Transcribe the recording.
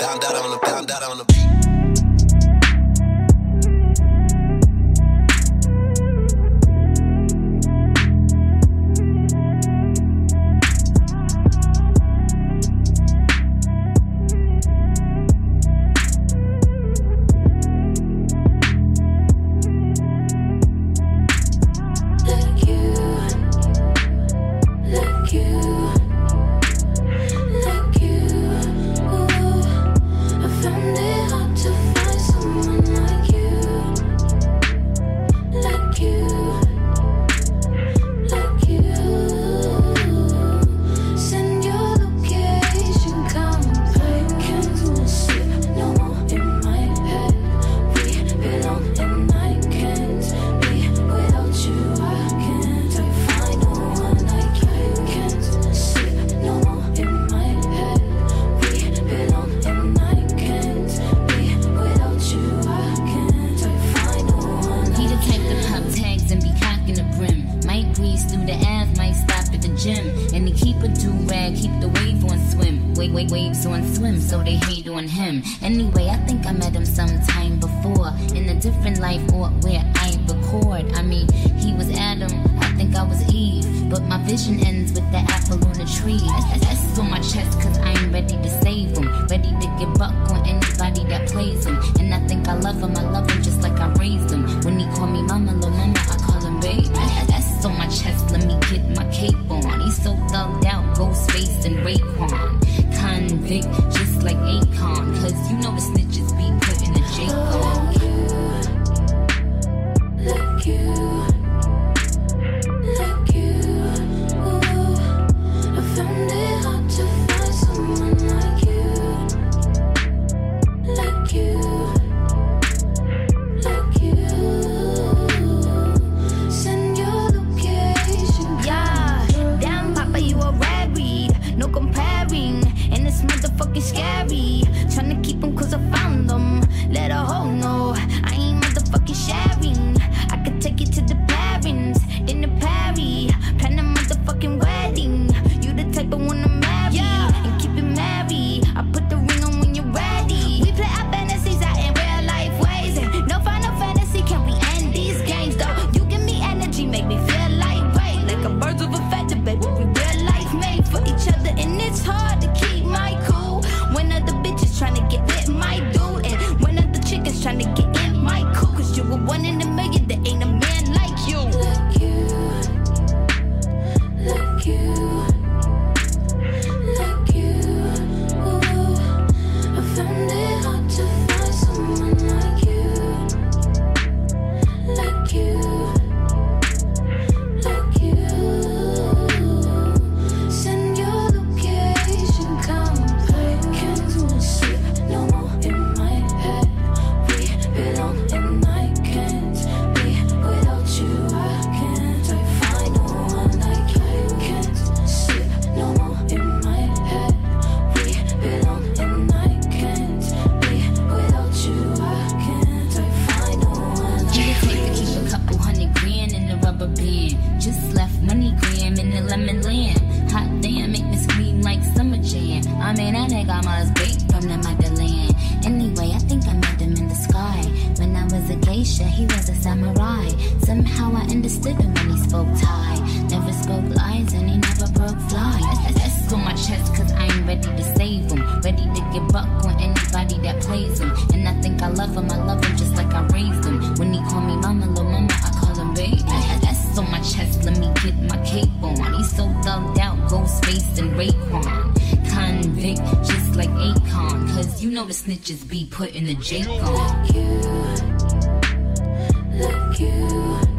Down, down on the, down, down on the beat. Wave waves on swim, so they hate on him. Anyway, I think I met him sometime before in a different life or where I record. I mean, he was Adam, I think I was Eve, but my vision ends with the apple on the tree. That's on my chest, cause I'm ready to save him, ready to give up on anybody that plays him. And I think I love him, I love him just like I raised him. When he call me mama, little mama, I call him baby. That's on my chest, let me get my cape on. He's so thugged out, Ghostface and Raekwon. Convict, just like Akon, cause you know the snitches be putting the J on. Was he was a samurai. Somehow I understood him when he spoke Thai. Never spoke lies and he never broke flies. That's- on my chest, cause I'm ready to save him. Ready to give up on anybody that plays him. And I think I love him, I love him just like I raised him. When he call me mama, little mama, I call him baby. That's on my chest, let me get my cape on. He's so thugged out, Ghostface and Raekwon. Convict, just like Akon. Cause you know the snitches be putting the J on. you, like you.